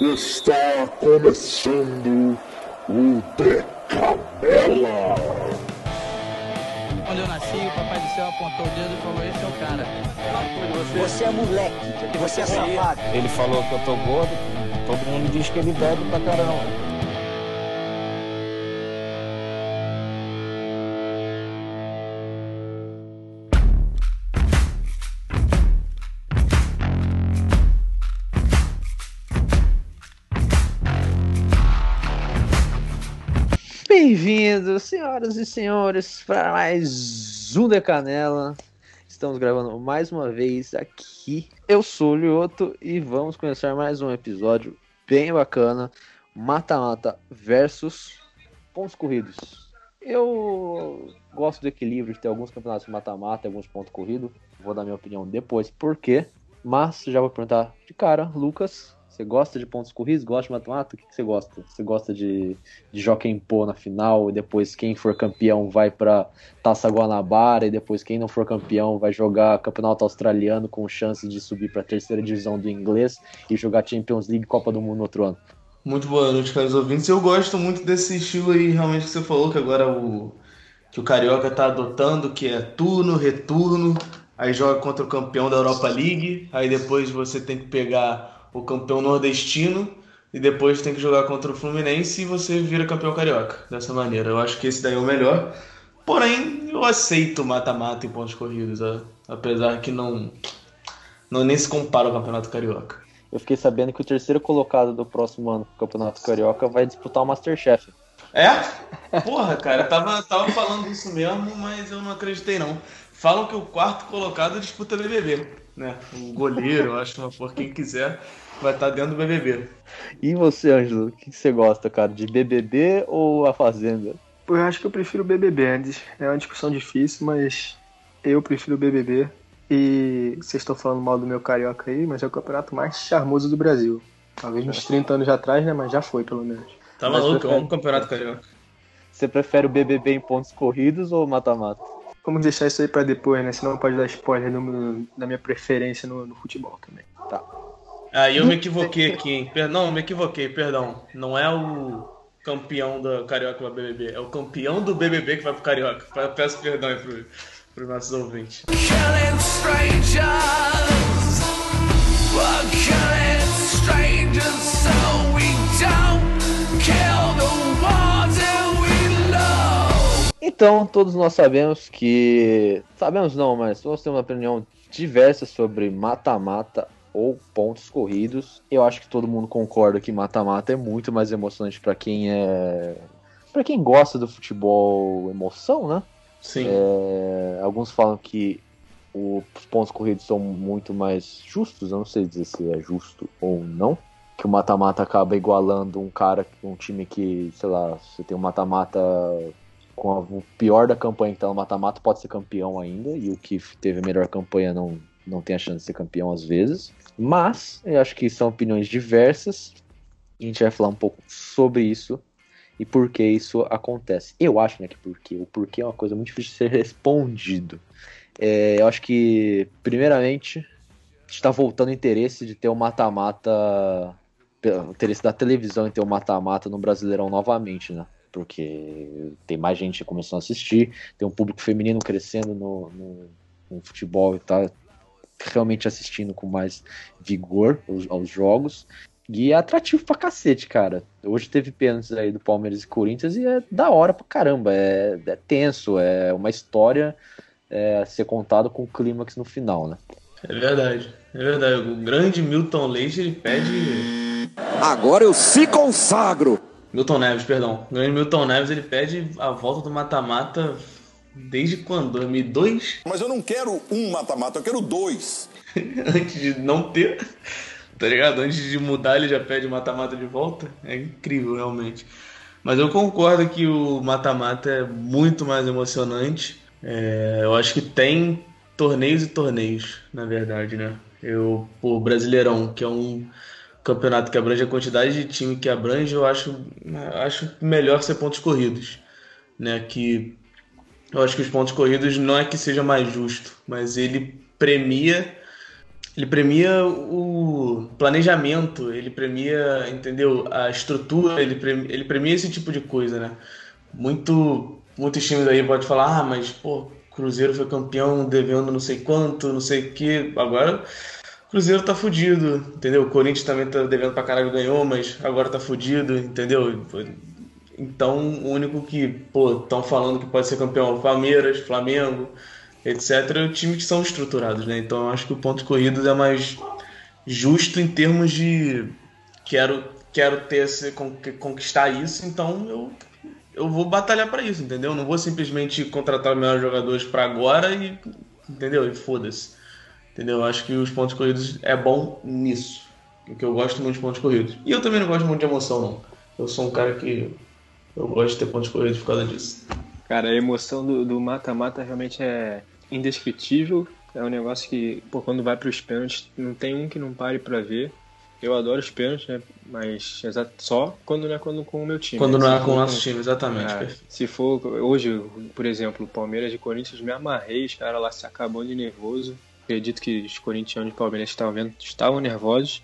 Está começando o Decabela. Quando eu nasci, o Papai do Céu apontou o dedo e falou: Esse é o cara. Você é moleque, você é safado. Ele falou que eu tô gordo, todo mundo diz que ele bebe pra caramba. Bem-vindos, senhoras e senhores, para mais um de Canela. Estamos gravando mais uma vez aqui. Eu sou o Lioto e vamos começar mais um episódio bem bacana: Mata-mata versus pontos corridos. Eu gosto do equilíbrio de ter alguns campeonatos mata-mata alguns pontos corridos. Vou dar minha opinião depois por quê. Mas já vou perguntar de cara, Lucas, você gosta de pontos corridos? Gosta de mata-mata? O que, você gosta? Você gosta de, de Jockey Pô na final e depois quem for campeão vai para Taça Guanabara e depois quem não for campeão vai jogar Campeonato Australiano com chance de subir para a terceira divisão do inglês e jogar Champions League Copa do Mundo no outro ano? Muito boa noite, caros ouvintes. Eu gosto muito desse estilo aí, realmente, que você falou, que agora o, que o Carioca tá adotando, que é turno, retorno, aí joga contra o campeão da Europa League, aí depois você tem que pegar o campeão nordestino e depois tem que jogar contra o Fluminense e você vira campeão carioca dessa maneira. Eu acho que esse daí é o melhor. Porém, eu aceito mata-mata em pontos corridos, apesar que não, não nem se compara ao campeonato carioca. Eu fiquei sabendo que o terceiro colocado do próximo ano do campeonato carioca vai disputar o Masterchef. É? Porra, cara, tava, tava falando isso mesmo, mas eu não acreditei não. Falam que o quarto colocado disputa BBB, né? O goleiro, eu acho, por quem quiser vai estar dentro do BBB. E você, Ângelo, o que você gosta, cara? De BBB ou A Fazenda? Pô, eu acho que eu prefiro o BBB, Andes. É uma discussão difícil, mas eu prefiro o BBB. E vocês estão falando mal do meu carioca aí, mas é o campeonato mais charmoso do Brasil. Talvez uns 30 anos atrás, né? Mas já foi, pelo menos. Tá maluco, é um campeonato carioca. Você prefere o BBB em pontos corridos ou mata-mata? Vamos deixar isso aí pra depois, né? Senão pode dar spoiler do, da minha preferência no, no futebol também. Tá. Ah, eu me equivoquei aqui, hein? Não, me equivoquei, perdão. Não é o campeão da Carioca para BBB, é o campeão do BBB que vai pro Carioca. Peço perdão aí pro, pros nossos ouvintes. Killing strangers, we're killing strangers Então, todos nós sabemos que. Sabemos não, mas nós temos uma opinião diversa sobre mata-mata ou pontos corridos. Eu acho que todo mundo concorda que mata-mata é muito mais emocionante para quem é para quem gosta do futebol emoção, né? Sim. É, alguns falam que os pontos corridos são muito mais justos, eu não sei dizer se é justo ou não. Que o mata-mata acaba igualando um cara, um time que, sei lá, você tem um mata-mata com a, o pior da campanha que tá no mata-mata pode ser campeão ainda, e o que teve a melhor campanha não, não tem a chance de ser campeão às vezes. Mas eu acho que são opiniões diversas. A gente vai falar um pouco sobre isso e por que isso acontece. Eu acho né, que porque o porquê é uma coisa muito difícil de ser respondido. É, eu acho que, primeiramente, está voltando o interesse de ter o mata-mata, o interesse da televisão em ter o mata-mata no Brasileirão novamente, né? Porque tem mais gente começando a assistir, tem um público feminino crescendo no, no, no futebol e tal realmente assistindo com mais vigor aos, aos jogos. E é atrativo pra cacete, cara. Hoje teve pênaltis aí do Palmeiras e Corinthians e é da hora pra caramba. É, é tenso, é uma história é, a ser contada com clímax no final, né? É verdade, é verdade. O grande Milton Leite ele pede. Agora eu se consagro! Milton Neves, perdão. O grande Milton Neves ele pede a volta do mata-mata Desde quando? 2002? Mas eu não quero um mata-mata, eu quero dois. Antes de não ter, tá ligado? Antes de mudar, ele já pede mata-mata de volta. É incrível, realmente. Mas eu concordo que o mata-mata é muito mais emocionante. É, eu acho que tem torneios e torneios, na verdade, né? Eu, o Brasileirão, que é um campeonato que abrange a quantidade de time que abrange, eu acho, acho melhor ser pontos corridos, né? Que eu acho que os pontos corridos não é que seja mais justo, mas ele premia ele premia o planejamento, ele premia, entendeu? A estrutura, ele premia, ele premia esse tipo de coisa, né? Muito, muitos times aí pode falar, ah, mas pô, Cruzeiro foi campeão devendo não sei quanto, não sei o que. Agora Cruzeiro tá fudido, entendeu? O Corinthians também tá devendo pra caralho, ganhou, mas agora tá fudido, entendeu? Então, o único que, pô, estão falando que pode ser campeão é Palmeiras, Flamengo, etc., times que são estruturados, né? Então eu acho que o ponto corrido é mais justo em termos de quero, quero ter esse, conquistar isso, então eu, eu vou batalhar para isso, entendeu? Não vou simplesmente contratar os melhores jogadores para agora e, entendeu? E foda-se. Entendeu? Eu acho que os pontos corridos é bom nisso. Que eu gosto muito de pontos corridos. E eu também não gosto muito de emoção, não. Eu sou um cara que eu gosto de ter pontos corridos por causa disso. Cara, a emoção do mata-mata realmente é, indescritível. É um negócio que, pô, quando vai para os pênaltis, não tem um que não pare para ver. Eu adoro os pênaltis, né? Mas só quando não é quando, com o meu time. Quando não é com o nosso time, exatamente. É, se for hoje, por exemplo, Palmeiras e Corinthians, me amarrei, os caras lá se acabando de nervoso. Acredito que os corintianos e Palmeiras estavam vendo, estavam nervosos.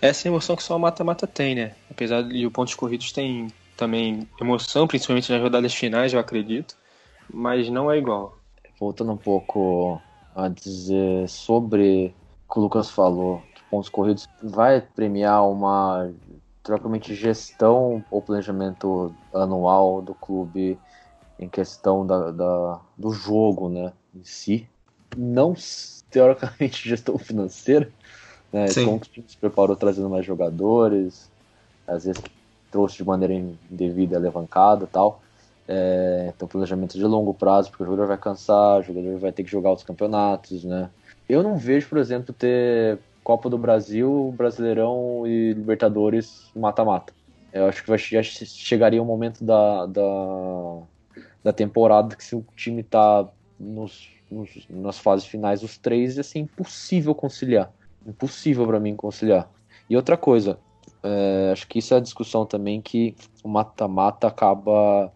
Essa a emoção que só o mata-mata tem, né? Apesar de os pontos corridos tem também emoção, principalmente nas rodadas finais, eu acredito. Mas não é igual voltando um pouco a dizer sobre o que o Lucas falou, que pontos corridos vai premiar uma trocamente gestão ou planejamento anual do clube em questão da, da, do jogo né, em si. Não teoricamente gestão financeira, né? Sim. Como o time se preparou trazendo mais jogadores, às vezes trouxe de maneira indevida, alavancada e tal. É, então, planejamento de longo prazo, porque o jogador vai cansar, o jogador vai ter que jogar outros campeonatos, né? Eu não vejo, por exemplo, ter Copa do Brasil, Brasileirão e Libertadores mata-mata. Eu acho que vai, já chegaria o um momento da, da, da, temporada que se o time tá nos, nos, nas fases finais, os três, ia ser impossível conciliar. Impossível para mim conciliar. E outra coisa, é, acho que isso é a discussão também que o mata-mata acaba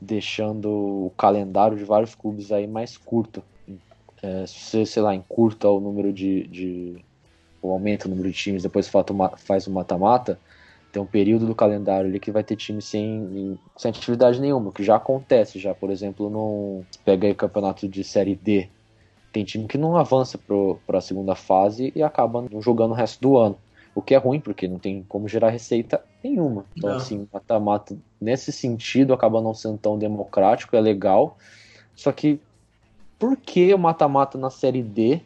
deixando o calendário de vários clubes aí mais curto. É, se você, sei lá, encurta o número de, de ou aumenta o número de times, depois faz o mata-mata, tem um período do calendário ali que vai ter time sem, sem atividade nenhuma, que já acontece já, por exemplo, no pega aí campeonato de série D, tem time que não avança para a segunda fase e acaba jogando o resto do ano. O que é ruim, porque não tem como gerar receita nenhuma. Então, não. assim, mata-mata, nesse sentido, acaba não sendo tão democrático, é legal. Só que, por que o mata-mata na série D,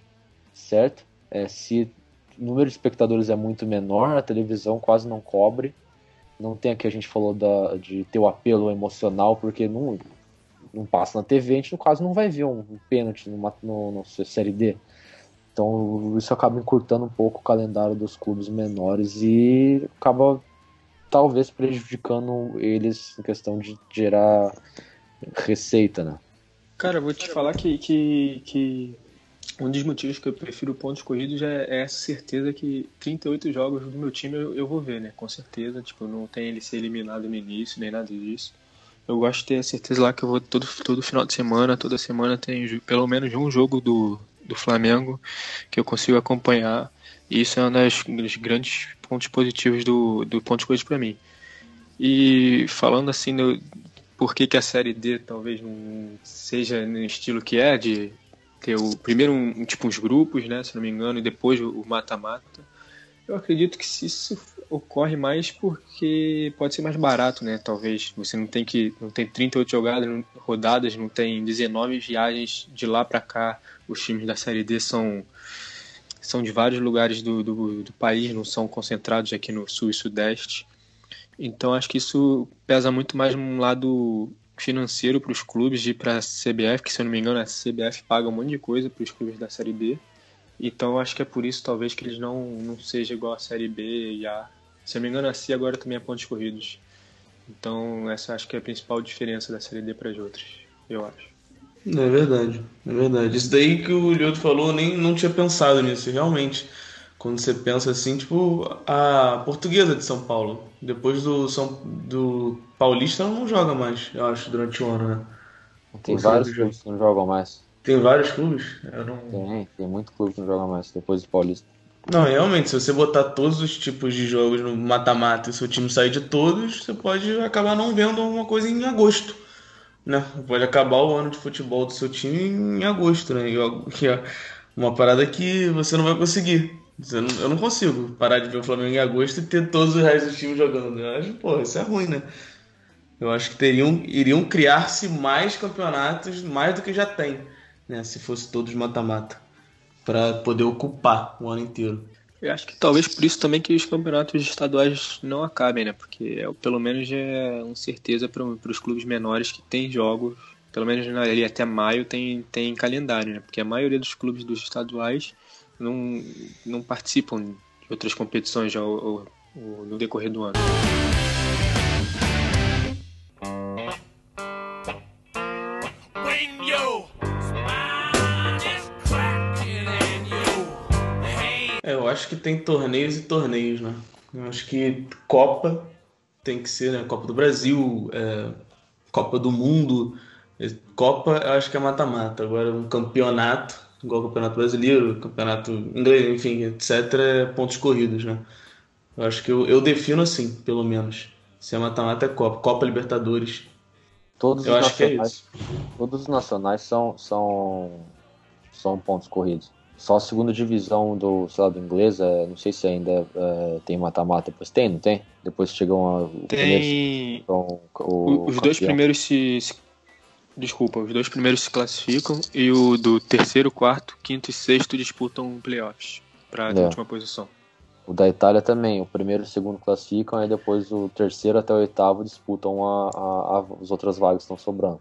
certo? É, se número de espectadores é muito menor, a televisão quase não cobre. Não tem aqui, a gente falou da, de ter o apelo emocional, porque não, não passa na TV, a gente no caso não vai ver um, um pênalti no, no, no Série D. Então isso acaba encurtando um pouco o calendário dos clubes menores e acaba talvez prejudicando eles em questão de gerar receita, né? Cara, eu vou te falar que, que, que um dos motivos que eu prefiro pontos corridos é, é essa certeza que 38 jogos do meu time eu, eu, vou ver, né? Com certeza, tipo, não tem ele ser eliminado no início, nem nada disso. Eu gosto de ter a certeza lá que eu vou todo, todo final de semana, toda semana tem pelo menos um jogo do, do Flamengo que eu consigo acompanhar. E isso é um dos, dos grandes pontos positivos do, do de coisa para mim. E falando assim, no, por que, que a série D talvez não seja no estilo que é, de ter o primeiro um, tipo uns grupos, né, se não me engano, e depois o mata-mata. Eu acredito que isso ocorre mais porque pode ser mais barato, né? Talvez você não tem que não tem 38 jogadas, rodadas, não tem 19 viagens de lá para cá os times da Série D são, são de vários lugares do, do, do país, não são concentrados aqui no Sul e Sudeste. Então acho que isso pesa muito mais num lado financeiro para os clubes e para a CBF, que se eu não me engano a CBF paga um monte de coisa para os clubes da Série B. Então acho que é por isso talvez que eles não, não seja igual a Série B e a. Se eu não me engano, a C agora também é pontos corridos. Então essa acho que é a principal diferença da Série D para as outras, eu acho. É verdade, é verdade. Isso daí que o Lioto falou, nem não tinha pensado nisso, realmente. Quando você pensa assim, tipo, a portuguesa de São Paulo, depois do São do Paulista não joga mais, eu acho, durante o ano, né? Tem vários clubes que não jogam mais. Tem vários clubes? Eu não... Tem, tem muito clube que não joga mais depois do Paulista. Não, realmente, se você botar todos os tipos de jogos no mata-mata e seu time sair de todos, você pode acabar não vendo uma coisa em agosto. Né? Pode acabar o ano de futebol do seu time em agosto, né? E é uma parada que você não vai conseguir. Eu não consigo parar de ver o Flamengo em agosto e ter todos os restos dos times jogando. Eu acho, pô, isso é ruim, né? Eu acho que teriam, iriam criar-se mais campeonatos, mais do que já tem, né? Se fosse todos mata-mata, Pra poder ocupar o ano inteiro. Eu acho que talvez por isso também que os campeonatos estaduais não acabem, né? Porque é, pelo menos é uma certeza para os clubes menores que tem jogos, pelo menos ali até maio tem, tem calendário, né? Porque a maioria dos clubes dos estaduais não, não participam de outras competições ao- ao- ao- no decorrer do ano. É, eu acho que tem torneios e torneios, né? Eu acho que Copa tem que ser, né? Copa do Brasil, é, Copa do Mundo. É, Copa, eu acho que é mata-mata. Agora, um campeonato, igual o Campeonato Brasileiro, Campeonato Inglês, enfim, etc., é pontos corridos, né? Eu acho que eu, eu defino assim, pelo menos. Se é mata-mata, é Copa. Copa Libertadores. Todos Eu os acho que é nacionais, isso. todos os nacionais são, são, são pontos corridos. Só a segunda divisão do, sei lá, do inglês, é, não sei se ainda é, tem mata-mata, depois tem, não tem? Depois chegam a, o primeiro, Tem então, o, O- os dois campeão. primeiros se, se- Desculpa, os dois primeiros se classificam e o do terceiro, quarto, quinto e sexto disputam playoffs para a É. última posição. O da Itália também, o primeiro e o segundo classificam, aí depois o terceiro até o oitavo disputam a, a- a- as outras vagas que estão sobrando.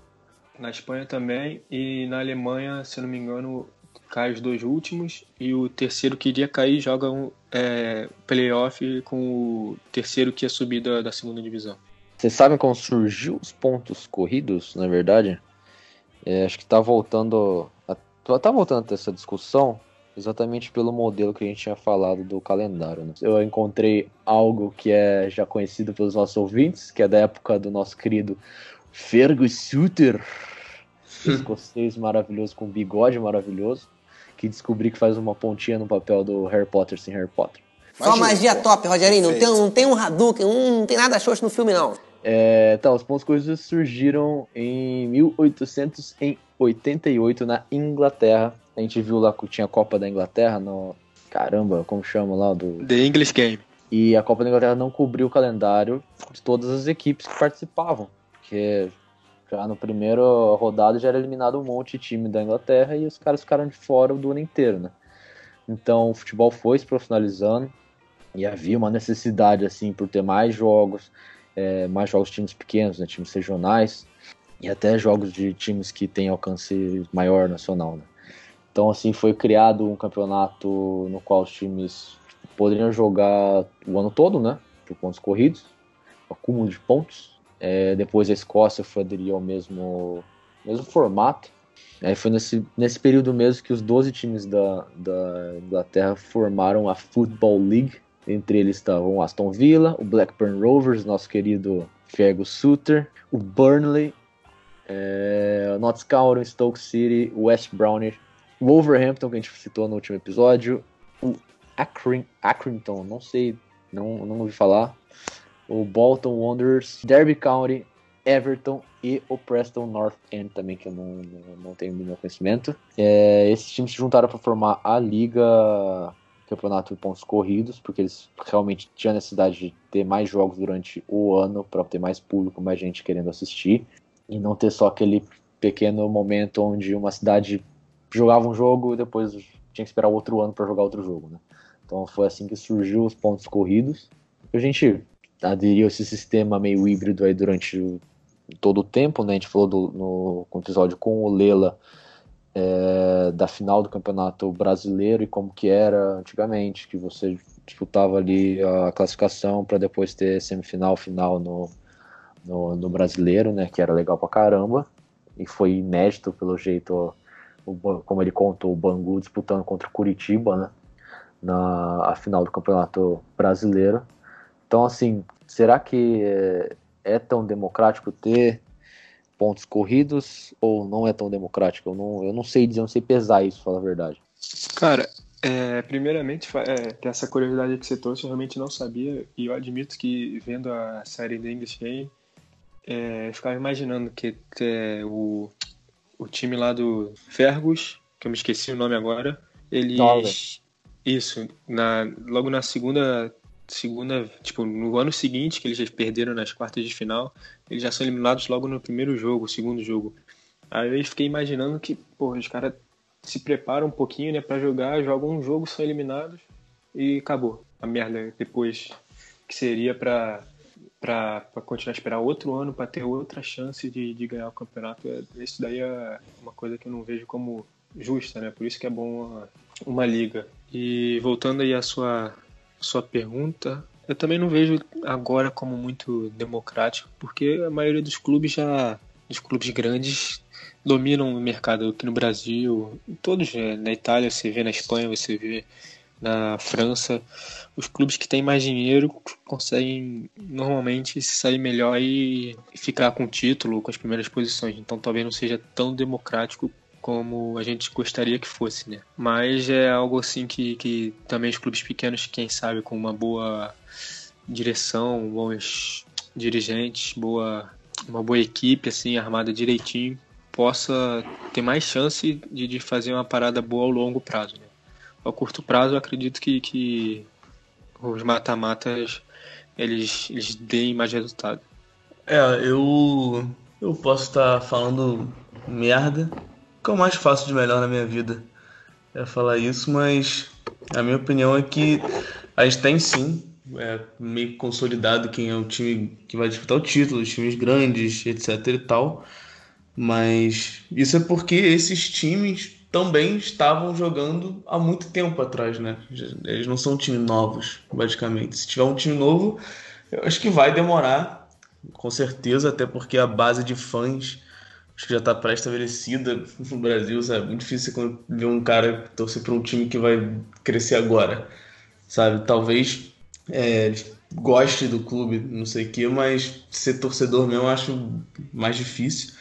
Na Espanha também e na Alemanha, se não me engano, cai os dois últimos e o terceiro que iria cair joga um é, playoff com o terceiro que ia subir da, da segunda divisão. Vocês sabem como surgiu os pontos corridos, na verdade? É, acho que tá voltando. A, tá voltando a ter essa discussão exatamente pelo modelo que a gente tinha falado do calendário. né? Eu encontrei algo que é já conhecido pelos nossos ouvintes, que é da época do nosso querido Fergus Suter, escocês maravilhoso com bigode maravilhoso, que descobri que faz uma pontinha no papel do Harry Potter sem Harry Potter. Só magia top, Rogerinho. Não tem, não tem um Hadouken, um, não tem nada xoxo no filme, não. É, então, os pontos corridos surgiram em 1888 na Inglaterra. A gente viu lá que tinha a Copa da Inglaterra no. Caramba, como chama lá? Do... The English Game. E a Copa da Inglaterra não cobriu o calendário de todas as equipes que participavam. Porque já no primeiro rodada já era eliminado um monte de time da Inglaterra e os caras ficaram de fora do ano inteiro, né? Então o futebol foi se profissionalizando e havia uma necessidade, assim, por ter mais jogos, é, mais jogos de times pequenos, né, times regionais, e até jogos de times que têm alcance maior nacional. Né? Então, assim, foi criado um campeonato no qual os times poderiam jogar o ano todo, né, por pontos corridos, acúmulo de pontos. É, depois a Escócia foi aderir ao mesmo, mesmo formato. Aí foi nesse, nesse período mesmo que os 12 times da, da Inglaterra formaram a Football League, entre eles estavam o Aston Villa, o Blackburn Rovers, nosso querido Fergus Suter, o Burnley, é, o Notts County, Stoke City, West Bromwich, o Wolverhampton, que a gente citou no último episódio, o Accring, Accrington, não sei, não, não ouvi falar, o Bolton Wanderers, Derby County, Everton e o Preston North End também, que eu não, não, não tenho meu conhecimento. É, esses times se juntaram para formar a Liga campeonato de pontos corridos, porque eles realmente tinham necessidade de ter mais jogos durante o ano para ter mais público, mais gente querendo assistir e não ter só aquele pequeno momento onde uma cidade jogava um jogo e depois tinha que esperar outro ano para jogar outro jogo, né? Então foi assim que surgiu os pontos corridos. A gente aderiu a esse sistema meio híbrido aí durante todo o tempo, né? A gente falou do, no, no episódio com o Lela é, da final do Campeonato Brasileiro e como que era antigamente, que você disputava ali a classificação para depois ter semifinal, final no, no, no, Brasileiro, né, que era legal pra caramba, e foi inédito pelo jeito, o, como ele contou, o Bangu disputando contra o Curitiba, né, na a final do Campeonato Brasileiro. Então, assim, será que é, é tão democrático ter pontos corridos ou não é tão democrática? Eu não, eu não sei dizer, eu não sei pesar isso, falar a verdade. Cara, é, primeiramente, é, tem essa curiosidade que você trouxe, eu realmente não sabia, e eu admito que vendo a série The English Game, é, eu ficava imaginando que é, o, o time lá do Fergus, que eu me esqueci o nome agora, eles. Isso, na, logo na segunda. Segunda, tipo, no ano seguinte, que eles perderam nas quartas de final, eles já são eliminados logo no primeiro jogo, segundo jogo. Aí eu fiquei imaginando que, pô, os caras se preparam um pouquinho, né, pra jogar, jogam um jogo, são eliminados e acabou. A merda depois que seria pra, pra continuar a esperar outro ano pra ter outra chance de, de ganhar o campeonato. Isso daí é uma coisa que eu não vejo como justa, né? Por isso que é bom uma, uma liga. E voltando aí à sua, sua pergunta, eu também não vejo agora como muito democrático, porque a maioria dos clubes já, dos clubes grandes, dominam o mercado aqui no Brasil, todos, né? na Itália você vê, na Espanha você vê, na França, os clubes que têm mais dinheiro conseguem normalmente sair melhor e ficar com o título, com as primeiras posições. Então talvez não seja tão democrático como a gente gostaria que fosse, né? Mas é algo assim que, que também os clubes pequenos, quem sabe, com uma boa direção, bons dirigentes, boa uma boa equipe assim armada direitinho, possa ter mais chance de, de fazer uma parada boa ao longo prazo. Né? Ao curto prazo, acredito que, que os mata-matas eles, eles deem mais resultado. É, eu. Eu posso estar falando merda. Que eu mais faço de melhor na minha vida é falar isso, mas a minha opinião é que a gente tem sim, é meio consolidado quem é o time que vai disputar o título, os times grandes, etc e tal. Mas isso é porque esses times também estavam jogando há muito tempo atrás, né? Eles não são times novos, basicamente. Se tiver um time novo, eu acho que vai demorar, com certeza, até porque a base de fãs acho que já está pré-estabelecida no Brasil, sabe? Muito difícil você ver um cara torcer para um time que vai crescer agora, sabe? Talvez é, goste do clube, não sei o que, mas ser torcedor mesmo eu acho mais difícil.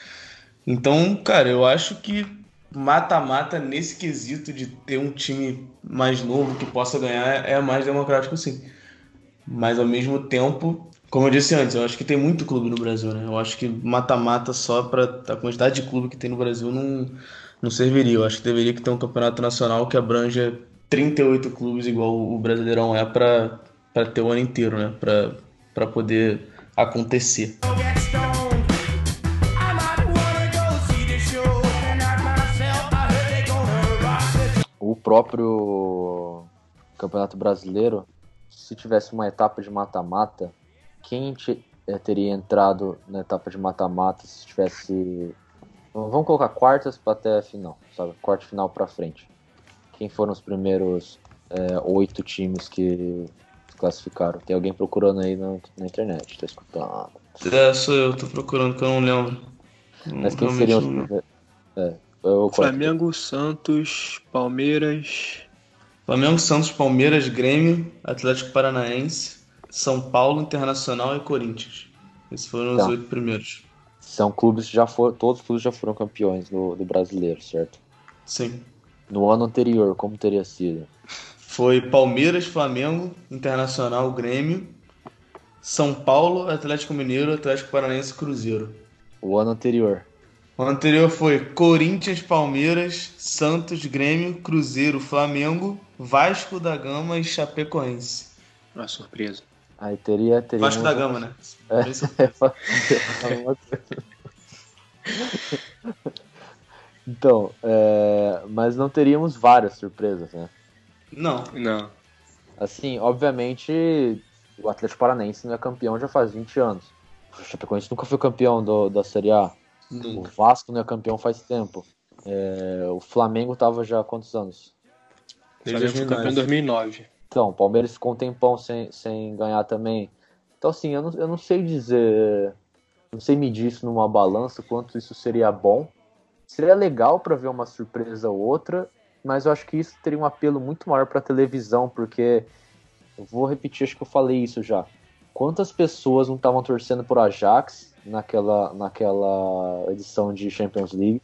Então, cara, eu acho que mata-mata nesse quesito de ter um time mais novo que possa ganhar é mais democrático sim. Mas ao mesmo tempo, como eu disse antes, eu acho que tem muito clube no Brasil, né? Eu acho que mata-mata só para a quantidade de clube que tem no Brasil não, não serviria. Eu acho que deveria ter um campeonato nacional que abranja 38 clubes igual o Brasileirão é para ter o ano inteiro, né? Para poder acontecer. O próprio Campeonato Brasileiro, se tivesse uma etapa de mata-mata, quem te- eh, teria entrado na etapa de mata-mata se tivesse. Vamos colocar quartas para até a final, sabe? Quarta e final para frente. Quem foram os primeiros eh, oito times que se classificaram? Tem alguém procurando aí na, na internet, tá escutando. É, sou eu, tô procurando que eu não lembro. Mas quem seriam os primeiros? É, eu Flamengo, Santos, Palmeiras, Flamengo, Santos, Palmeiras, Grêmio, Atlético Paranaense, São Paulo, Internacional e Corinthians. Esses foram os Tá. oito primeiros. São clubes que já foram. Todos os clubes já foram campeões do, do brasileiro, certo? Sim. No ano anterior, como teria sido? Foi Palmeiras, Flamengo, Internacional, Grêmio, São Paulo, Atlético Mineiro, Atlético Paranaense e Cruzeiro. O ano anterior. O anterior foi Corinthians, Palmeiras, Santos, Grêmio, Cruzeiro, Flamengo, Vasco da Gama e Chapecoense. uma surpresa. Aí teria. teria Vasco da Gama, né? É. Então, é, mas não teríamos várias surpresas, né? Não, Não. Assim, obviamente, o Atlético Paranaense não é campeão já faz 20 anos. O Chapecoense nunca foi campeão do, da Série A. O nunca. Vasco não é campeão faz tempo. É, o Flamengo tava já há quantos anos? Desde foi campeão em 2009. Então, o Palmeiras ficou um tempão sem, sem ganhar também. Então, assim, eu não, eu não sei dizer. Não sei medir isso numa balança, quanto isso seria bom. Seria legal para ver uma surpresa ou outra, mas eu acho que isso teria um apelo muito maior para televisão, porque. Eu vou repetir, acho que eu falei isso já. Quantas pessoas não estavam torcendo por Ajax naquela, naquela edição de Champions League?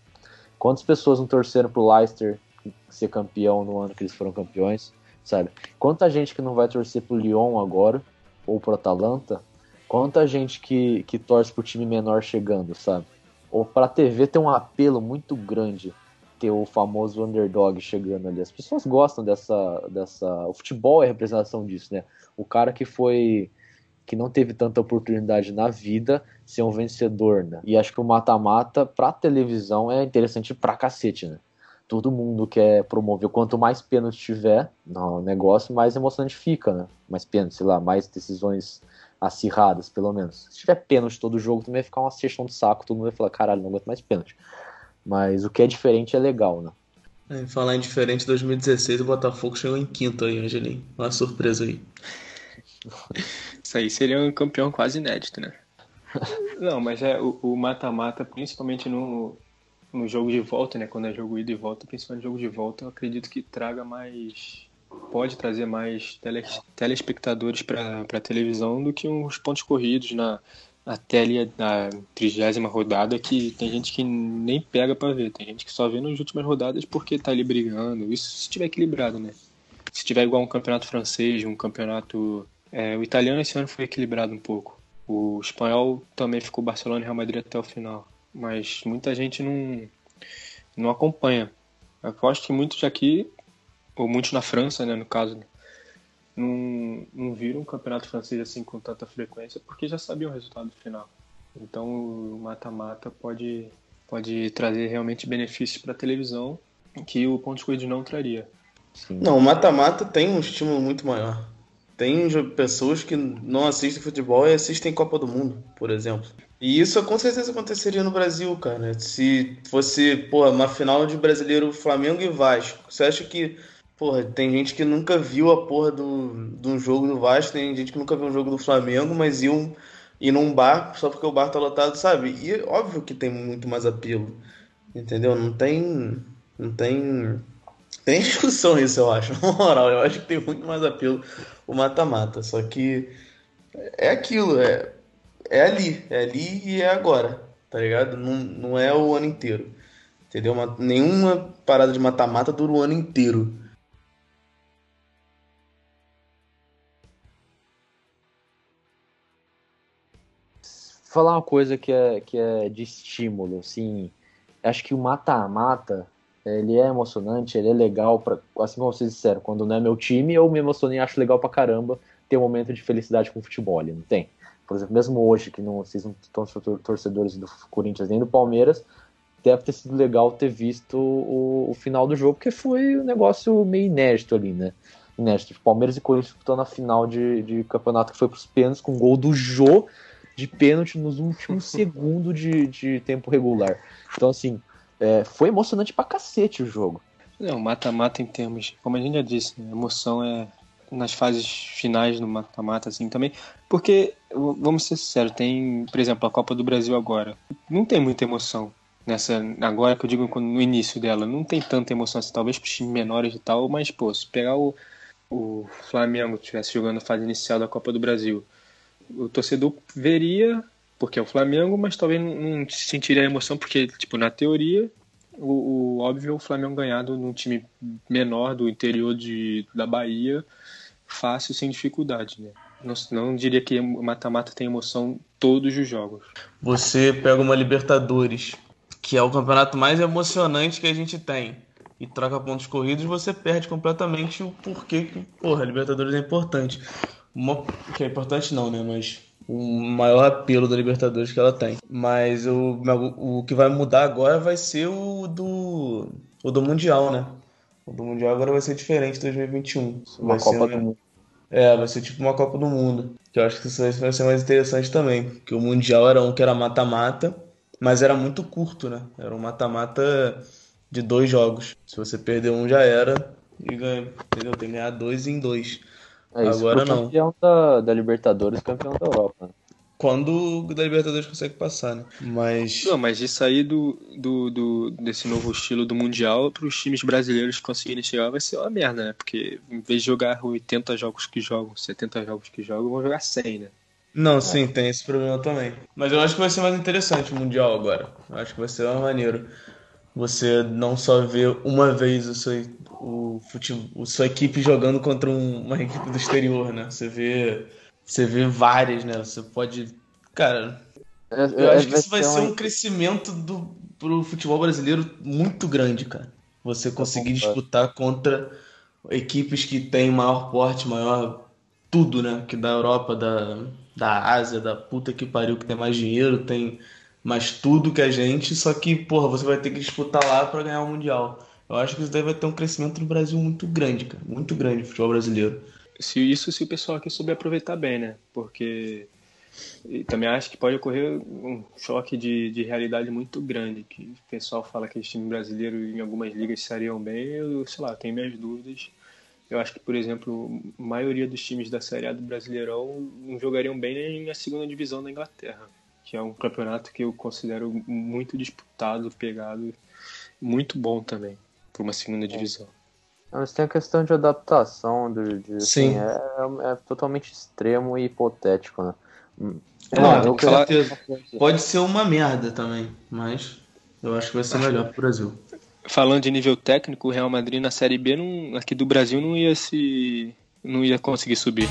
Quantas pessoas não torceram pro Leicester ser campeão no ano que eles foram campeões, sabe? Quanta gente que não vai torcer pro Lyon agora, ou pro Atalanta, quanta gente que, que torce pro time menor chegando, sabe? Ou pra TV tem um apelo muito grande ter o famoso underdog chegando ali. As pessoas gostam dessa. dessa o futebol é representação disso, né? O cara que foi. que não teve tanta oportunidade na vida ser um vencedor, né? E acho que o mata-mata pra televisão é interessante pra cacete, né? Todo mundo quer promover. Quanto mais pênalti tiver no negócio, mais emocionante fica, né? Mais pênalti, sei lá, mais decisões acirradas, pelo menos. Se tiver pênalti todo jogo, também vai ficar uma sessão de saco, todo mundo vai falar, caralho, não aguento mais pênalti. Mas o que é diferente é legal, né? É, falar em diferente, 2016 o Botafogo chegou em quinto aí, Angelim. Uma surpresa aí. Isso aí seria um campeão quase inédito, né? Não, mas é o o mata-mata, principalmente no, no jogo de volta, né? Quando é jogo ida e volta, principalmente jogo de volta, eu acredito que traga mais. Pode trazer mais tele, telespectadores para a televisão do que os pontos corridos na até ali na trigésima rodada que tem gente que nem pega para ver, tem gente que só vê nas últimas rodadas porque tá ali brigando. Isso se estiver equilibrado, né? Se tiver igual um campeonato francês, um campeonato. é, o italiano esse ano foi equilibrado um pouco. O espanhol também ficou Barcelona e Real Madrid até o final. Mas muita gente não, não acompanha. Eu acho que muitos aqui, ou muitos na França, né, no caso, não, não viram um campeonato francês assim com tanta frequência porque já sabiam o resultado final. Então o mata-mata pode, pode trazer realmente benefícios para a televisão que o ponto corrido não traria. Não, o mata-mata tem um estímulo muito maior. Tem pessoas que não assistem futebol e assistem Copa do Mundo, por exemplo. E isso com certeza aconteceria no Brasil, cara. Se fosse, porra, uma final de brasileiro Flamengo e Vasco. Você acha que, porra, tem gente que nunca viu a porra do, de um jogo do Vasco, tem gente que nunca viu um jogo do Flamengo, mas iam ir num bar só porque o bar tá lotado, sabe? E óbvio que tem muito mais apelo. Entendeu? Não tem. Não tem. Tem discussão isso, eu acho. Na moral, eu acho que tem muito mais apelo o mata-mata. Só que é aquilo, é, é ali, é ali e é agora, tá ligado? Não, não é o ano inteiro. Entendeu? Uma- nenhuma parada de mata-mata dura o ano inteiro. falar uma coisa que é, que é de estímulo, assim, acho que o mata-mata, ele é emocionante, ele é legal, pra, assim como vocês disseram, quando não é meu time, eu me emocionei e acho legal pra caramba ter um momento de felicidade com o futebol, não tem? Por exemplo, mesmo hoje, que não, vocês não estão tor- torcedores do Corinthians nem do Palmeiras, deve ter sido legal ter visto o, o final do jogo, porque foi um negócio meio inédito ali, né? Inédito. Palmeiras e Corinthians disputando a final de, de campeonato que foi pros pênaltis com gol do Jô de pênalti nos últimos segundos de, de tempo regular. Então, assim, é, foi emocionante pra cacete o jogo. Não, mata-mata em termos, como a gente já disse, né, emoção é nas fases finais do mata-mata, assim, também. Porque, vamos ser sinceros, tem, por exemplo, a Copa do Brasil agora. Não tem muita emoção nessa. Agora que eu digo no início dela, não tem tanta emoção assim, talvez para times menores e tal, mas, pô, se pegar o, o Flamengo estivesse jogando a fase inicial da Copa do Brasil, o torcedor veria, porque é o Flamengo, mas talvez não, não sentiria a emoção, porque, tipo, na teoria, o, o óbvio é o Flamengo ganhado num time menor do interior de, da Bahia, fácil, sem dificuldade, né? Não, não diria que mata-mata tem emoção todos os jogos. Você pega uma Libertadores, que é o campeonato mais emocionante que a gente tem, e troca pontos corridos, você perde completamente o porquê que, porra, Libertadores é importante. Uma, que é importante não, né? Mas o maior apelo da Libertadores que ela tem. Mas o, o que vai mudar agora vai ser o do, o do Mundial, né? Do Mundial agora vai ser diferente em 2021. Uma vai Copa ser, do Mundo. É, vai ser tipo uma Copa do Mundo. Que eu acho que isso vai ser mais interessante também. Porque o Mundial era um que era mata-mata, mas era muito curto, né? Era um mata-mata de dois jogos. Se você perder um, já era. E ganha, entendeu? Tem que ganhar dois em dois. É isso Agora pro não. campeão da, da Libertadores, campeão da Europa. Quando o da Libertadores consegue passar, né? Mas. Não, mas isso aí do, do, do- desse novo estilo do Mundial para os times brasileiros conseguirem chegar vai ser uma merda, né? Porque em vez de jogar 80 jogos que jogam, 70 jogos que jogam, vão jogar 100, né? Não, sim, tem esse problema também. Mas eu acho que vai ser mais interessante o Mundial agora. Eu acho que vai ser mais maneiro. Você não só ver uma vez o seu, o futebol, sua equipe jogando contra um- uma equipe do exterior, né? Você vê, você vê várias, né? Você pode. Cara, É, eu é, acho que isso vai ser um crescimento do, pro futebol brasileiro muito grande, cara. Você conseguir disputar contra equipes que têm maior porte, maior tudo, né? Que da Europa, da, da Ásia, da puta que pariu, que tem mais dinheiro, tem mais tudo que a gente, só que, porra, você vai ter que disputar lá pra ganhar o Mundial. Eu acho que isso daí vai ter um crescimento no Brasil muito grande, cara. Muito grande, o futebol brasileiro. Se isso se o pessoal aqui souber aproveitar bem, né? Porque também acho que pode ocorrer um choque de, de realidade muito grande, que o pessoal fala que os times brasileiros em algumas ligas estariam bem, eu, sei lá, tenho minhas dúvidas. Eu acho que, por exemplo, a maioria dos times da Série A do Brasileirão não jogariam bem nem na segunda divisão da Inglaterra, que é um campeonato que eu considero muito disputado, pegado, muito bom também, para uma segunda divisão. Mas tem a questão de adaptação, de, de, assim, Sim. é, é totalmente extremo e hipotético, né? Hum. É, Mano, eu certeza. Pode ser uma merda também, mas eu acho que vai ser melhor pro Brasil. Falando de nível técnico, o Real Madrid na Série B não- aqui do Brasil não ia se não ia conseguir subir.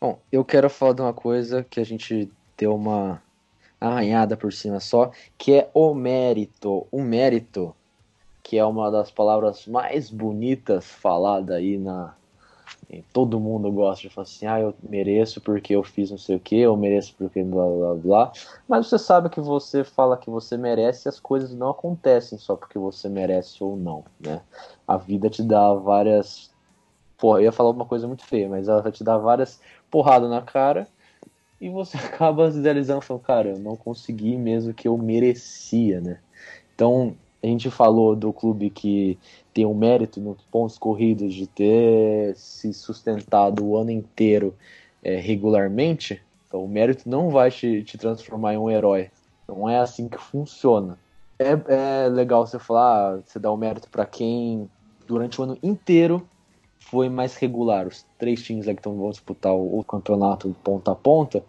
Bom, eu quero falar de uma coisa que a gente deu uma arranhada por cima só, que é o mérito. O mérito, que é uma das palavras mais bonitas falada aí na. Todo mundo gosta de falar assim, ah, eu mereço porque eu fiz não sei o que, eu mereço porque blá blá blá. Mas você sabe que você fala que você merece e as coisas não acontecem só porque você merece ou não, né? A vida te dá várias. Porra, eu ia falar uma coisa muito feia, mas ela te dar várias porradas na cara e você acaba se idealizando falando, cara, eu não consegui mesmo que eu merecia, né? Então, a gente falou do clube que tem o mérito nos pontos corridos de ter se sustentado o ano inteiro é, regularmente. Então, o mérito não vai te, te transformar em um herói. Não é assim que funciona. É, é legal você falar, ah, você dá o mérito para quem durante o ano inteiro foi mais regular. Os três times que tão, vão disputar o, o campeonato ponta a ponta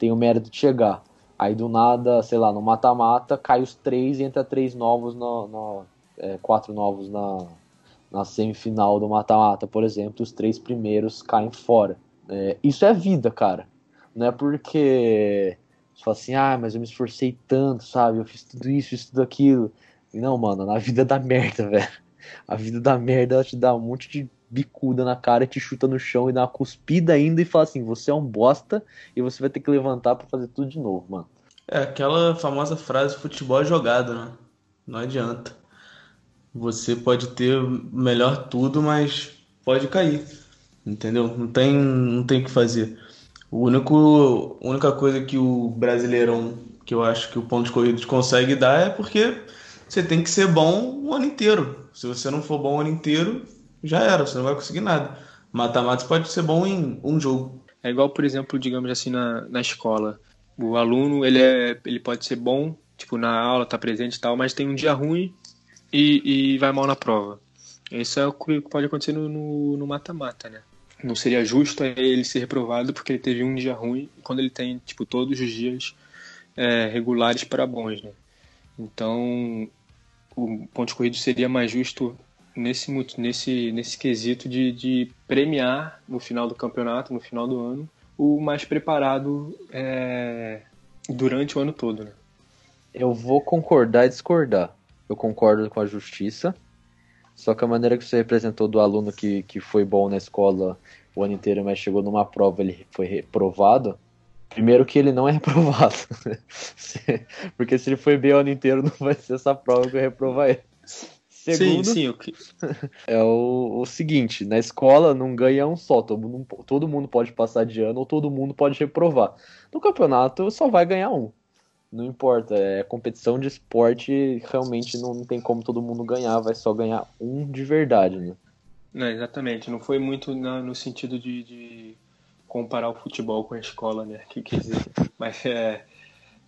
tem o mérito de chegar. Aí do nada, sei lá, no mata-mata, cai os três e entra três novos, no, no- é, quatro novos na, na semifinal do mata-mata, por exemplo. Os três primeiros caem fora. É, isso é vida, cara. Não é porque você fala assim, ah, mas eu me esforcei tanto, sabe? Eu fiz tudo isso, fiz tudo aquilo. Não, mano, na vida da merda, velho. A vida da merda ela te dá um monte de bicuda na cara, te chuta no chão e dá uma cuspida ainda e fala assim: você é um bosta e você vai ter que levantar pra fazer tudo de novo, mano. É aquela famosa frase: futebol é jogado, né? Não adianta. Você pode ter melhor tudo, mas pode cair. Entendeu? Não tem, não tem o que fazer. O único, a única coisa que o Brasileirão, que eu acho que o ponto de corridas consegue dar é porque você tem que ser bom o ano inteiro. Se você não for bom o ano inteiro, já era, você não vai conseguir nada. Mata-mata pode ser bom em um jogo. É igual, por exemplo, digamos assim, na, na escola. O aluno, ele, é, ele pode ser bom, tipo, na aula, tá presente e tal, mas tem um dia ruim e, e vai mal na prova. Isso é o que pode acontecer no- mata-mata, né? Não seria justo ele ser reprovado porque ele teve um dia ruim, quando ele tem, tipo, todos os dias é, regulares para bons, né? Então, o ponto corrido seria mais justo nesse, nesse, nesse quesito de, de premiar no final do campeonato, no final do ano, o mais preparado é, durante o ano todo, né? Eu vou concordar e discordar. Eu concordo com a justiça, só que a maneira que você representou do aluno que, que foi bom na escola o ano inteiro, mas chegou numa prova ele foi reprovado. Primeiro que ele não é reprovado. Se- Porque se ele foi bem o ano inteiro, não vai ser essa prova que vai reprovar ele. Segundo, Sim, sim, o que- é o, o seguinte, na escola não ganha um só, todo mundo, todo mundo pode passar de ano ou todo mundo pode reprovar. No campeonato só vai ganhar um. Não importa, é competição de esporte, realmente não, não tem como todo mundo ganhar, vai só ganhar um de verdade, né? Não, exatamente. Não foi muito na- no sentido de, de comparar o futebol com a escola, né? Que quer dizer, mas é,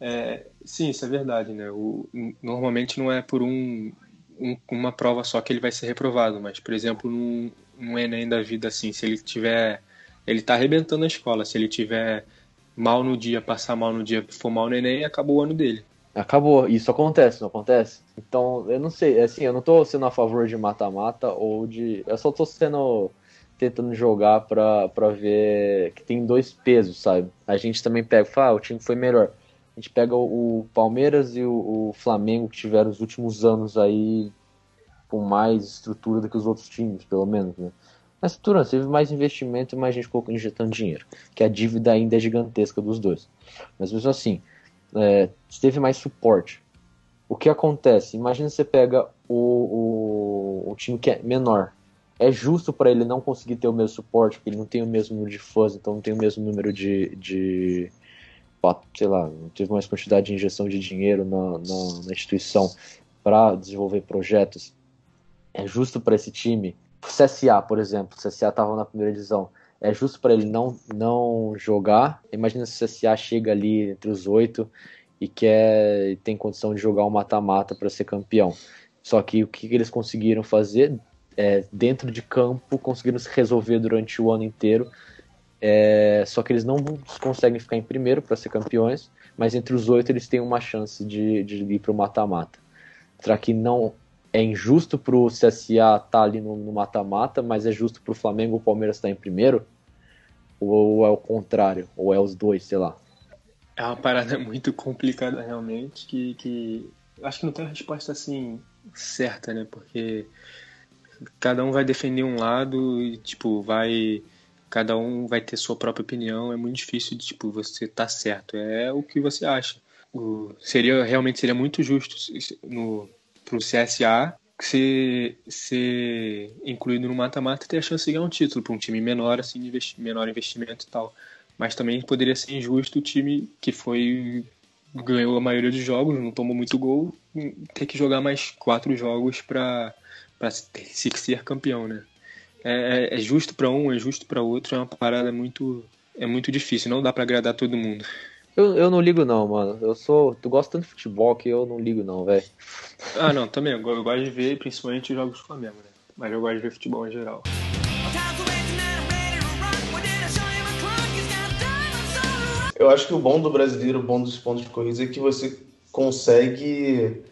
é, sim, isso é verdade, né? O, normalmente não é por um um- uma prova só que ele vai ser reprovado, mas, por exemplo, num, num Enem da vida, assim, se ele tiver. Ele tá arrebentando a escola, se ele tiver mal no dia, passar mal no dia, for mal no Enem, acabou o ano dele. Acabou. Isso acontece, não acontece? Então, eu não sei. Assim, eu não tô sendo a favor de mata-mata ou de. Eu só tô sendo. tentando jogar pra, pra ver que tem dois pesos, sabe? A gente também pega, fala, ah, o time foi melhor. A gente pega o, Palmeiras e o, Flamengo que tiveram os últimos anos aí com mais estrutura do que os outros times, pelo menos, né? Na estrutura, teve mais investimento e mais gente injetando dinheiro. Que a dívida ainda é gigantesca dos dois. Mas mesmo assim, é, teve mais suporte. O que acontece? Imagina você pega o, o, o time que é menor. É justo para ele não conseguir ter o mesmo suporte, porque ele não tem o mesmo número de fãs, então não tem o mesmo número de. de sei lá, não teve mais quantidade de injeção de dinheiro na, na, na instituição para desenvolver projetos. É justo para esse time. O CSA, por exemplo, o CSA estava na primeira divisão. É justo para ele não, não jogar. Imagina se o CSA chega ali entre os oito e quer e tem condição de jogar um mata-mata para ser campeão. Só que o que, que eles conseguiram fazer é, dentro de campo, conseguiram se resolver durante o ano inteiro. É, só que eles não conseguem ficar em primeiro para ser campeões, mas entre os oito eles têm uma chance de, de ir para o mata-mata. Será que não é injusto para o CSA estar tá ali no mata-mata, mas é justo para o Flamengo o Palmeiras estar em primeiro? Ou é o contrário? Ou é os dois, sei lá? É uma parada muito complicada realmente, que, que acho que não tem uma resposta assim certa, né? Porque cada um vai defender um lado e tipo vai cada um vai ter sua própria opinião. É muito difícil de tipo você tá certo. É o que você acha. O, seria realmente seria muito justo no pro CSA ser, ser incluído no mata-mata ter a chance de ganhar um título para um time menor assim investi- menor investimento e tal. Mas também poderia ser injusto o time que foi ganhou a maioria dos jogos, não tomou muito gol, ter que jogar mais quatro jogos para para se ser campeão, né? É, é- é justo para um, é justo para outro, é uma parada muito é muito difícil, não dá para agradar todo mundo. Eu, eu não ligo não, mano. Eu sou. Tu gosta tanto de futebol que eu não ligo não, velho. Ah, não, também. Eu go- eu gosto de ver principalmente os jogos do Flamengo, né? Mas eu gosto de ver futebol em geral. Eu acho que o bom do brasileiro, o bom dos pontos de corrida é que você consegue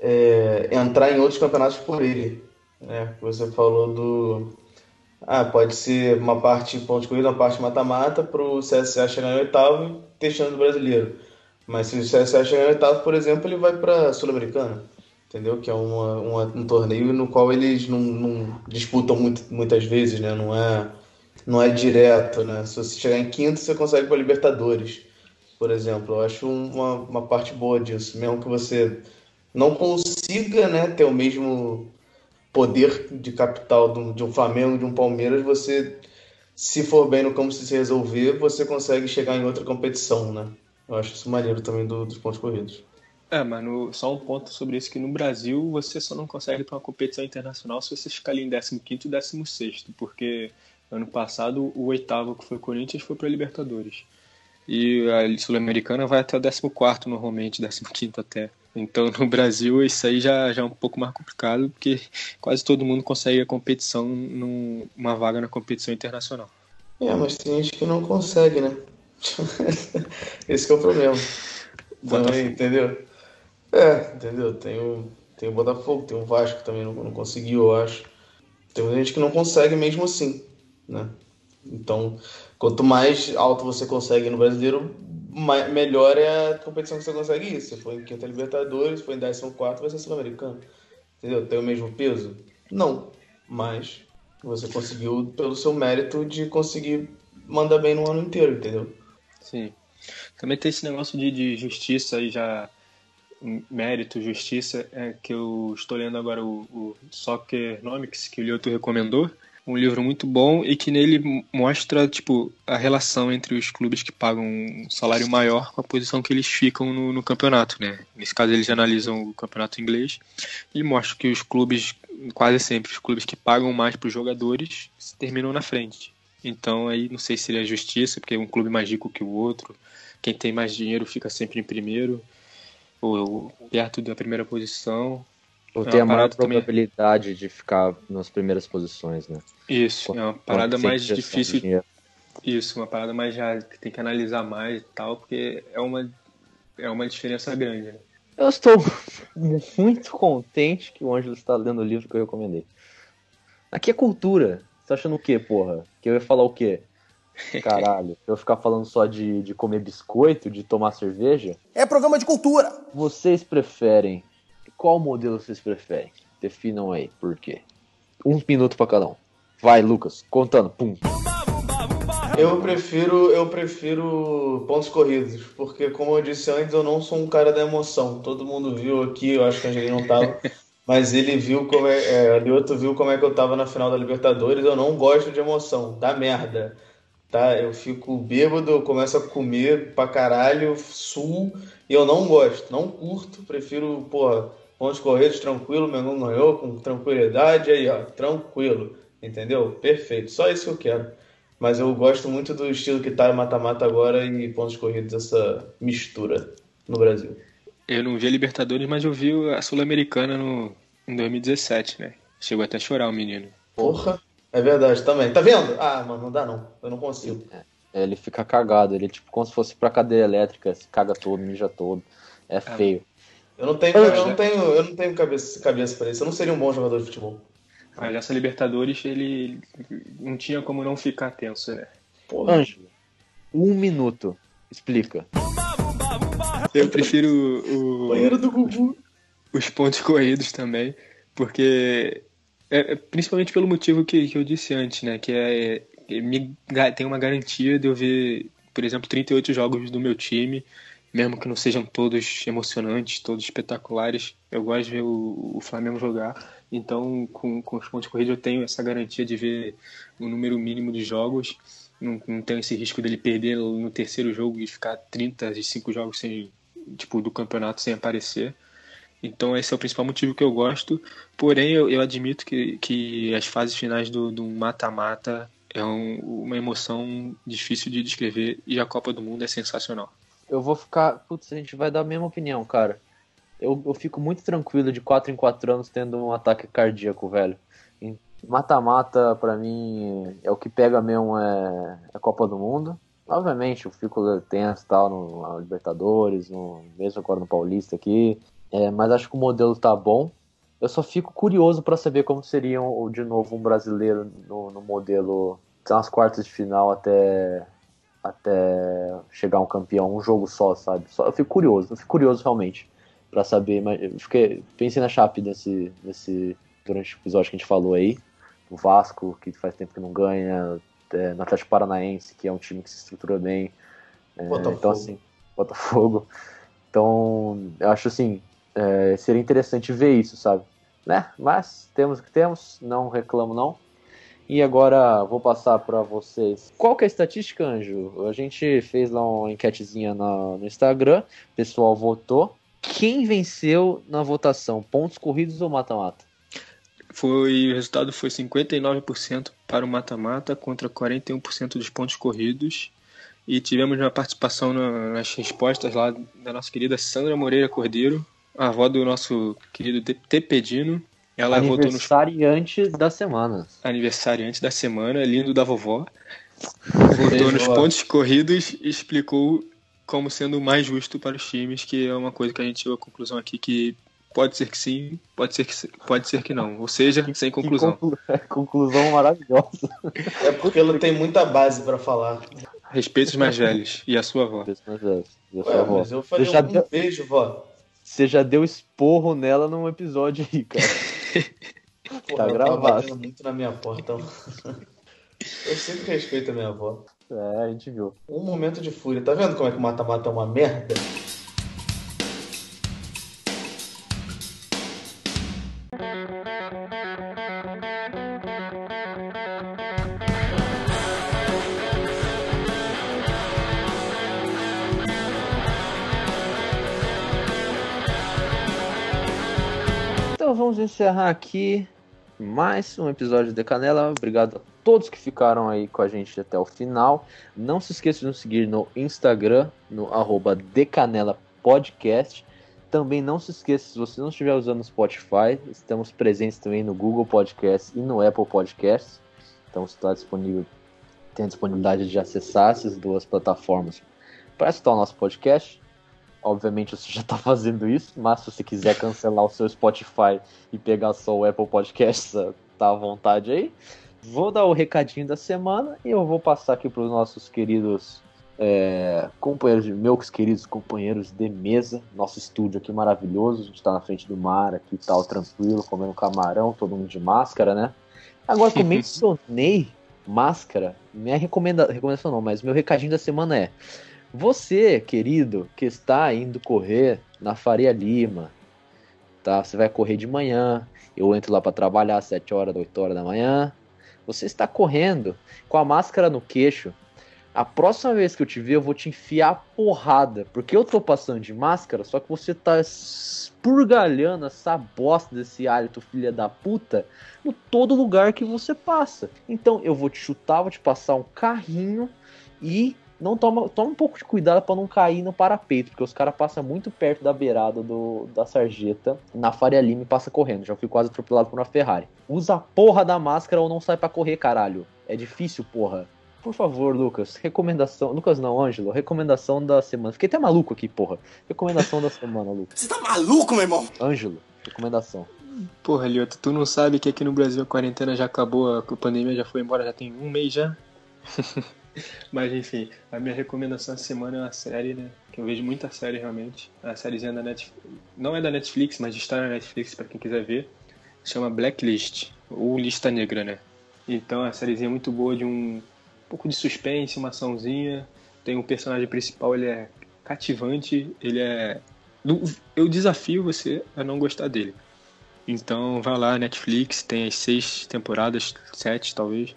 é, entrar em outros campeonatos por ele. Né? Você falou do. Ah, pode ser uma parte ponto de corrida, uma parte mata-mata, para o CSA chegar em oitavo e ter do brasileiro. Mas se o CSA chegar em oitavo, por exemplo, ele vai para a Sul-Americana. Entendeu? Que é uma, uma- um torneio no qual eles não, não disputam muito, muitas vezes, né? Não é, não é direto, né? Se você chegar em quinto, você consegue para Libertadores, por exemplo. Eu acho uma, uma parte boa disso. Mesmo que você não consiga né, ter o mesmo poder de capital do- de um Flamengo, de um Palmeiras, você, se for bem no campo, se resolver, você consegue chegar em outra competição, né? Eu acho isso maneiro também do- dos pontos corridos. É, mas no- só um ponto sobre isso, que no Brasil você só não consegue para uma competição internacional se você ficar ali em 15º e 16º, porque ano passado o oitavo, que foi Corinthians, foi para Libertadores. E a Sul-Americana vai até o 14º normalmente, 15º até. Então no Brasil isso aí já, já é um pouco mais complicado, porque quase todo mundo consegue a competição, num, uma vaga na competição internacional. É, mas tem gente que não consegue, né? Esse que é o problema. Também, entendeu? É, entendeu? Tem o, tem o Botafogo, tem o Vasco que também não, não conseguiu, eu acho. Tem gente que não consegue mesmo assim, né? Então, quanto mais alto você consegue no brasileiro, melhor é a competição que você consegue ir. Se for em quinta Libertadores, for em 14, vai ser Sul-Americano. Entendeu? Tem o mesmo peso? Não. Mas você conseguiu pelo seu mérito de conseguir mandar bem no ano inteiro, entendeu? Sim. Também tem esse negócio de, de justiça e já mérito, justiça, é, que eu estou lendo agora o, o Soccernomics, que o Lioto recomendou. Um livro muito bom e que nele mostra tipo a relação entre os clubes que pagam um salário maior com a posição que eles ficam no, no campeonato, né? Nesse caso eles analisam o campeonato inglês e mostra que os clubes, quase sempre, os clubes que pagam mais para os jogadores terminam na frente. Então aí não sei se seria justiça, porque um clube mais rico que o outro, quem tem mais dinheiro fica sempre em primeiro ou perto da primeira posição. Ou É tem a maior parada também- probabilidade de ficar nas primeiras posições, né? Isso, é uma parada mais difícil. dinheiro. Isso, uma parada mais já que tem que analisar mais e tal, porque é uma, é uma diferença grande, né? Eu estou muito contente que o Ângelo está lendo o livro que eu recomendei. Aqui é cultura. Você tá achando o quê, porra? Que eu ia falar o quê? Caralho, eu ficar falando só de, de comer biscoito, de tomar cerveja? É programa de cultura. Vocês preferem. Qual modelo vocês preferem? Definam aí, por quê? Um minuto pra cada um. Vai, Lucas, contando. Pum. Eu prefiro, eu prefiro pontos corridos, porque como eu disse antes, eu não sou um cara da emoção. Todo mundo viu aqui, eu acho que a Angelina não tava, mas ele viu como é, é, Lioto viu como é que eu tava na final da Libertadores. Eu não gosto de emoção, dá merda. Tá? Eu fico bêbado, eu começo a comer pra caralho, sul, e eu não gosto, não curto, prefiro, porra, pontos corridos tranquilo, Mengão ganhou com tranquilidade, aí ó, tranquilo, entendeu? Perfeito, só isso que eu quero. Mas eu gosto muito do estilo que tá mata-mata agora e pontos corridos, essa mistura no Brasil. Eu não vi a Libertadores, mas eu vi a Sul-Americana no, em 2017, né? Chegou até a chorar o menino. Porra, é verdade também. Tá vendo? Ah, mano, não dá não. Eu não consigo. É, Ele fica cagado, ele é tipo como se fosse pra cadeira elétrica, se caga todo, mija todo. É feio. Eu não tenho, eu não tenho, eu não tenho cabeça, cabeça pra isso. Eu não seria um bom jogador de futebol. Mas essa Libertadores, ele não tinha como não ficar tenso, né? Ângelo, um minuto. Explica. Eu prefiro o, Banheiro do Gugu. os pontos corridos também, porque é, é principalmente pelo motivo que, que eu disse antes, né? Que é, é me, tem uma garantia de eu ver, por exemplo, 38 jogos do meu time, mesmo que não sejam todos emocionantes, todos espetaculares. Eu gosto de ver o, o Flamengo jogar, então com, com os pontos corridos eu tenho essa garantia de ver o número mínimo de jogos. Não, não tenho esse risco dele perder no terceiro jogo e ficar 35 jogos sem, tipo, do campeonato sem aparecer. Então esse é o principal motivo que eu gosto. Porém, eu, eu admito que, que as fases finais do mata-mata é um- uma emoção difícil de descrever e a Copa do Mundo é sensacional. Eu vou ficar. Putz, a gente vai dar a mesma opinião, cara. Eu, eu fico muito tranquilo de 4 em 4 anos tendo um ataque cardíaco, velho. Mata-mata, pra mim, é o que pega mesmo é a Copa do Mundo. Obviamente, eu fico tenso tal no Libertadores, no, mesmo agora no Paulista aqui. É, mas acho que o modelo tá bom. Eu só fico curioso pra saber como seria um- de novo um brasileiro no, no modelo nas quartas de final até até chegar um campeão, um jogo só, sabe? Só, eu fico curioso, eu fico curioso realmente pra saber, mas eu fiquei, pensei na Chape nesse, nesse durante o episódio que a gente falou aí, o Vasco, que faz tempo que não ganha, é, no Atlético Paranaense, que é um time que se estrutura bem, é, Botafogo. então assim, Botafogo, então eu acho assim, é, seria interessante ver isso, sabe? Né? Mas temos o que temos, não reclamo não. E agora vou passar para vocês. Qual que é a estatística, Anjo? A gente fez lá uma enquetezinha na- no Instagram, o pessoal votou. Quem venceu na votação? Pontos corridos ou mata-mata? Foi, o resultado foi 59% para o mata-mata contra 41% dos pontos corridos. E tivemos uma participação na- nas respostas lá da nossa querida Sandra Moreira Cordeiro, a avó do nosso querido Te- Tepedino. Ela votou nos Aniversariante da semana. aniversariante da semana, lindo da vovó. Votou nos pontos corridos e explicou como sendo o mais justo para os times, que é uma coisa que a gente chegou à conclusão aqui que pode ser que sim, pode ser que, pode ser que não. Ou seja, sem conclusão. Conclu- conclusão maravilhosa. É porque ela tem muita base pra falar. Respeite os mais velhos e a sua avó. Mas, é, eu sou Ué, a avó. mas eu falei Você já um deu- beijo, vó. Você já deu esporro nela num episódio aí, cara. Tá ela gravado. batendo muito na minha porta. Eu sempre respeito a minha avó. É, a gente viu. Um momento de fúria. Tá vendo como é que o mata-mata é uma merda? Então vamos encerrar aqui mais um episódio de Canela. Obrigado a todos que ficaram aí com a gente até o final. Não se esqueça de nos seguir no Instagram, no arroba Decanela Podcast. Também não se esqueça, se você não estiver usando o Spotify, estamos presentes também no Google Podcast e no Apple Podcast. Então está disponível, tem a disponibilidade de acessar essas duas plataformas para escutar o nosso podcast. Obviamente você já está fazendo isso, mas se você quiser cancelar o seu Spotify e pegar só o Apple Podcast, tá à vontade aí. Vou dar o recadinho da semana e eu vou passar aqui para os nossos queridos é, companheiros, de- meus queridos companheiros de mesa, nosso estúdio aqui maravilhoso, a gente tá na frente do mar aqui tal, tranquilo, comendo camarão, todo mundo de máscara, né? Agora que eu mencionei máscara, minha recomenda, recomendação não, mas meu recadinho da semana é: você, querido, que está indo correr na Faria Lima, tá? Você vai correr de manhã, eu entro lá para trabalhar às 7 horas, 8 horas da manhã. Você está correndo com a máscara no queixo. A próxima vez que eu te ver, eu vou te enfiar a porrada. Porque eu tô passando de máscara, só que você tá espurgalhando essa bosta desse hálito, filha da puta, no todo lugar que você passa. Então eu vou te chutar, vou te passar um carrinho e não toma, toma um pouco de cuidado para não cair no parapeito, porque os caras passam muito perto da beirada do, da sarjeta na Faria Lima e passa correndo. Já fui quase atropelado por uma Ferrari. Usa a porra da máscara ou não sai pra correr, caralho. É difícil, porra. Por favor, Lucas, recomendação. Lucas não, Ângelo, recomendação da semana. Fiquei até maluco aqui, porra. Recomendação da semana, Lucas. Você tá maluco, meu irmão? Ângelo, recomendação. Porra, Lioto, tu não sabe que aqui no Brasil a quarentena já acabou, a pandemia já foi embora, já tem um mês já? Mas enfim, a minha recomendação essa semana é uma série, né? Que eu vejo muita série realmente. A sériezinha da Netflix. Não é da Netflix, mas está na Netflix pra quem quiser ver. Chama Blacklist, ou Lista Negra, né? Então a sériezinha é muito boa de um, um pouco de suspense, uma açãozinha. Tem um personagem principal, ele é cativante, ele é. Eu desafio você a não gostar dele. Então vai lá, Netflix, tem as seis temporadas, sete talvez,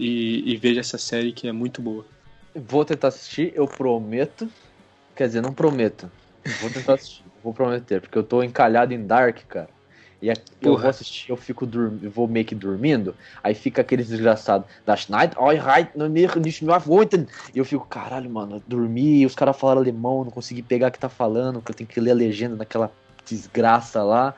e, e veja essa série que é muito boa. Vou tentar assistir, eu prometo. Quer dizer, não prometo. Vou tentar assistir, vou prometer, porque eu tô encalhado em Dark, cara. E a- eu vou assistir, eu fico vou meio que dormindo, aí fica aquele desgraçado mehr wohnen. E eu fico, caralho, mano, eu dormi, os caras falaram alemão, não consegui pegar o que tá falando, que eu tenho que ler a legenda daquela desgraça lá.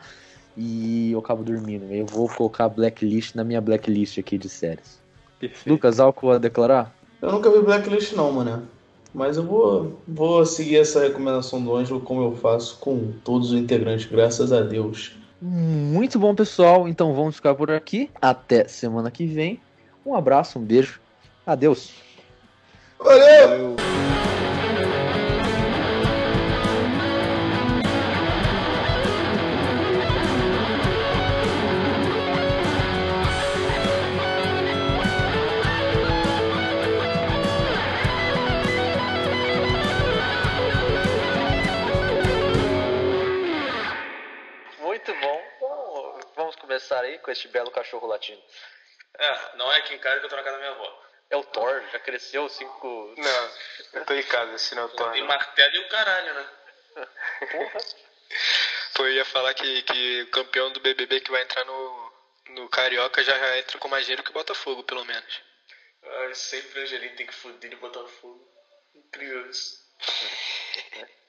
E eu acabo dormindo. Eu vou colocar blacklist na minha blacklist aqui de séries. Perfeito. Lucas, algo a declarar? Eu nunca vi Blacklist não, mano. Mas eu vou, vou seguir essa recomendação do Ângelo como eu faço com todos os integrantes, graças a Deus. Muito bom, pessoal. Então vamos ficar por aqui. Até semana que vem. Um abraço, um beijo. Adeus. Valeu! Muito com este belo cachorro latino. É, não é aqui em casa que eu tô na casa da minha avó. É o Thor, já cresceu cinco. Não, eu tô em casa, esse não torna. Tem martelo e o caralho, né? Pô, eu ia falar que, que o campeão do BBB que vai entrar no, no Carioca já, já entra com mais dinheiro que o Botafogo, pelo menos. Ai, sempre a Angelina tem que foder de Botafogo. Incrível isso.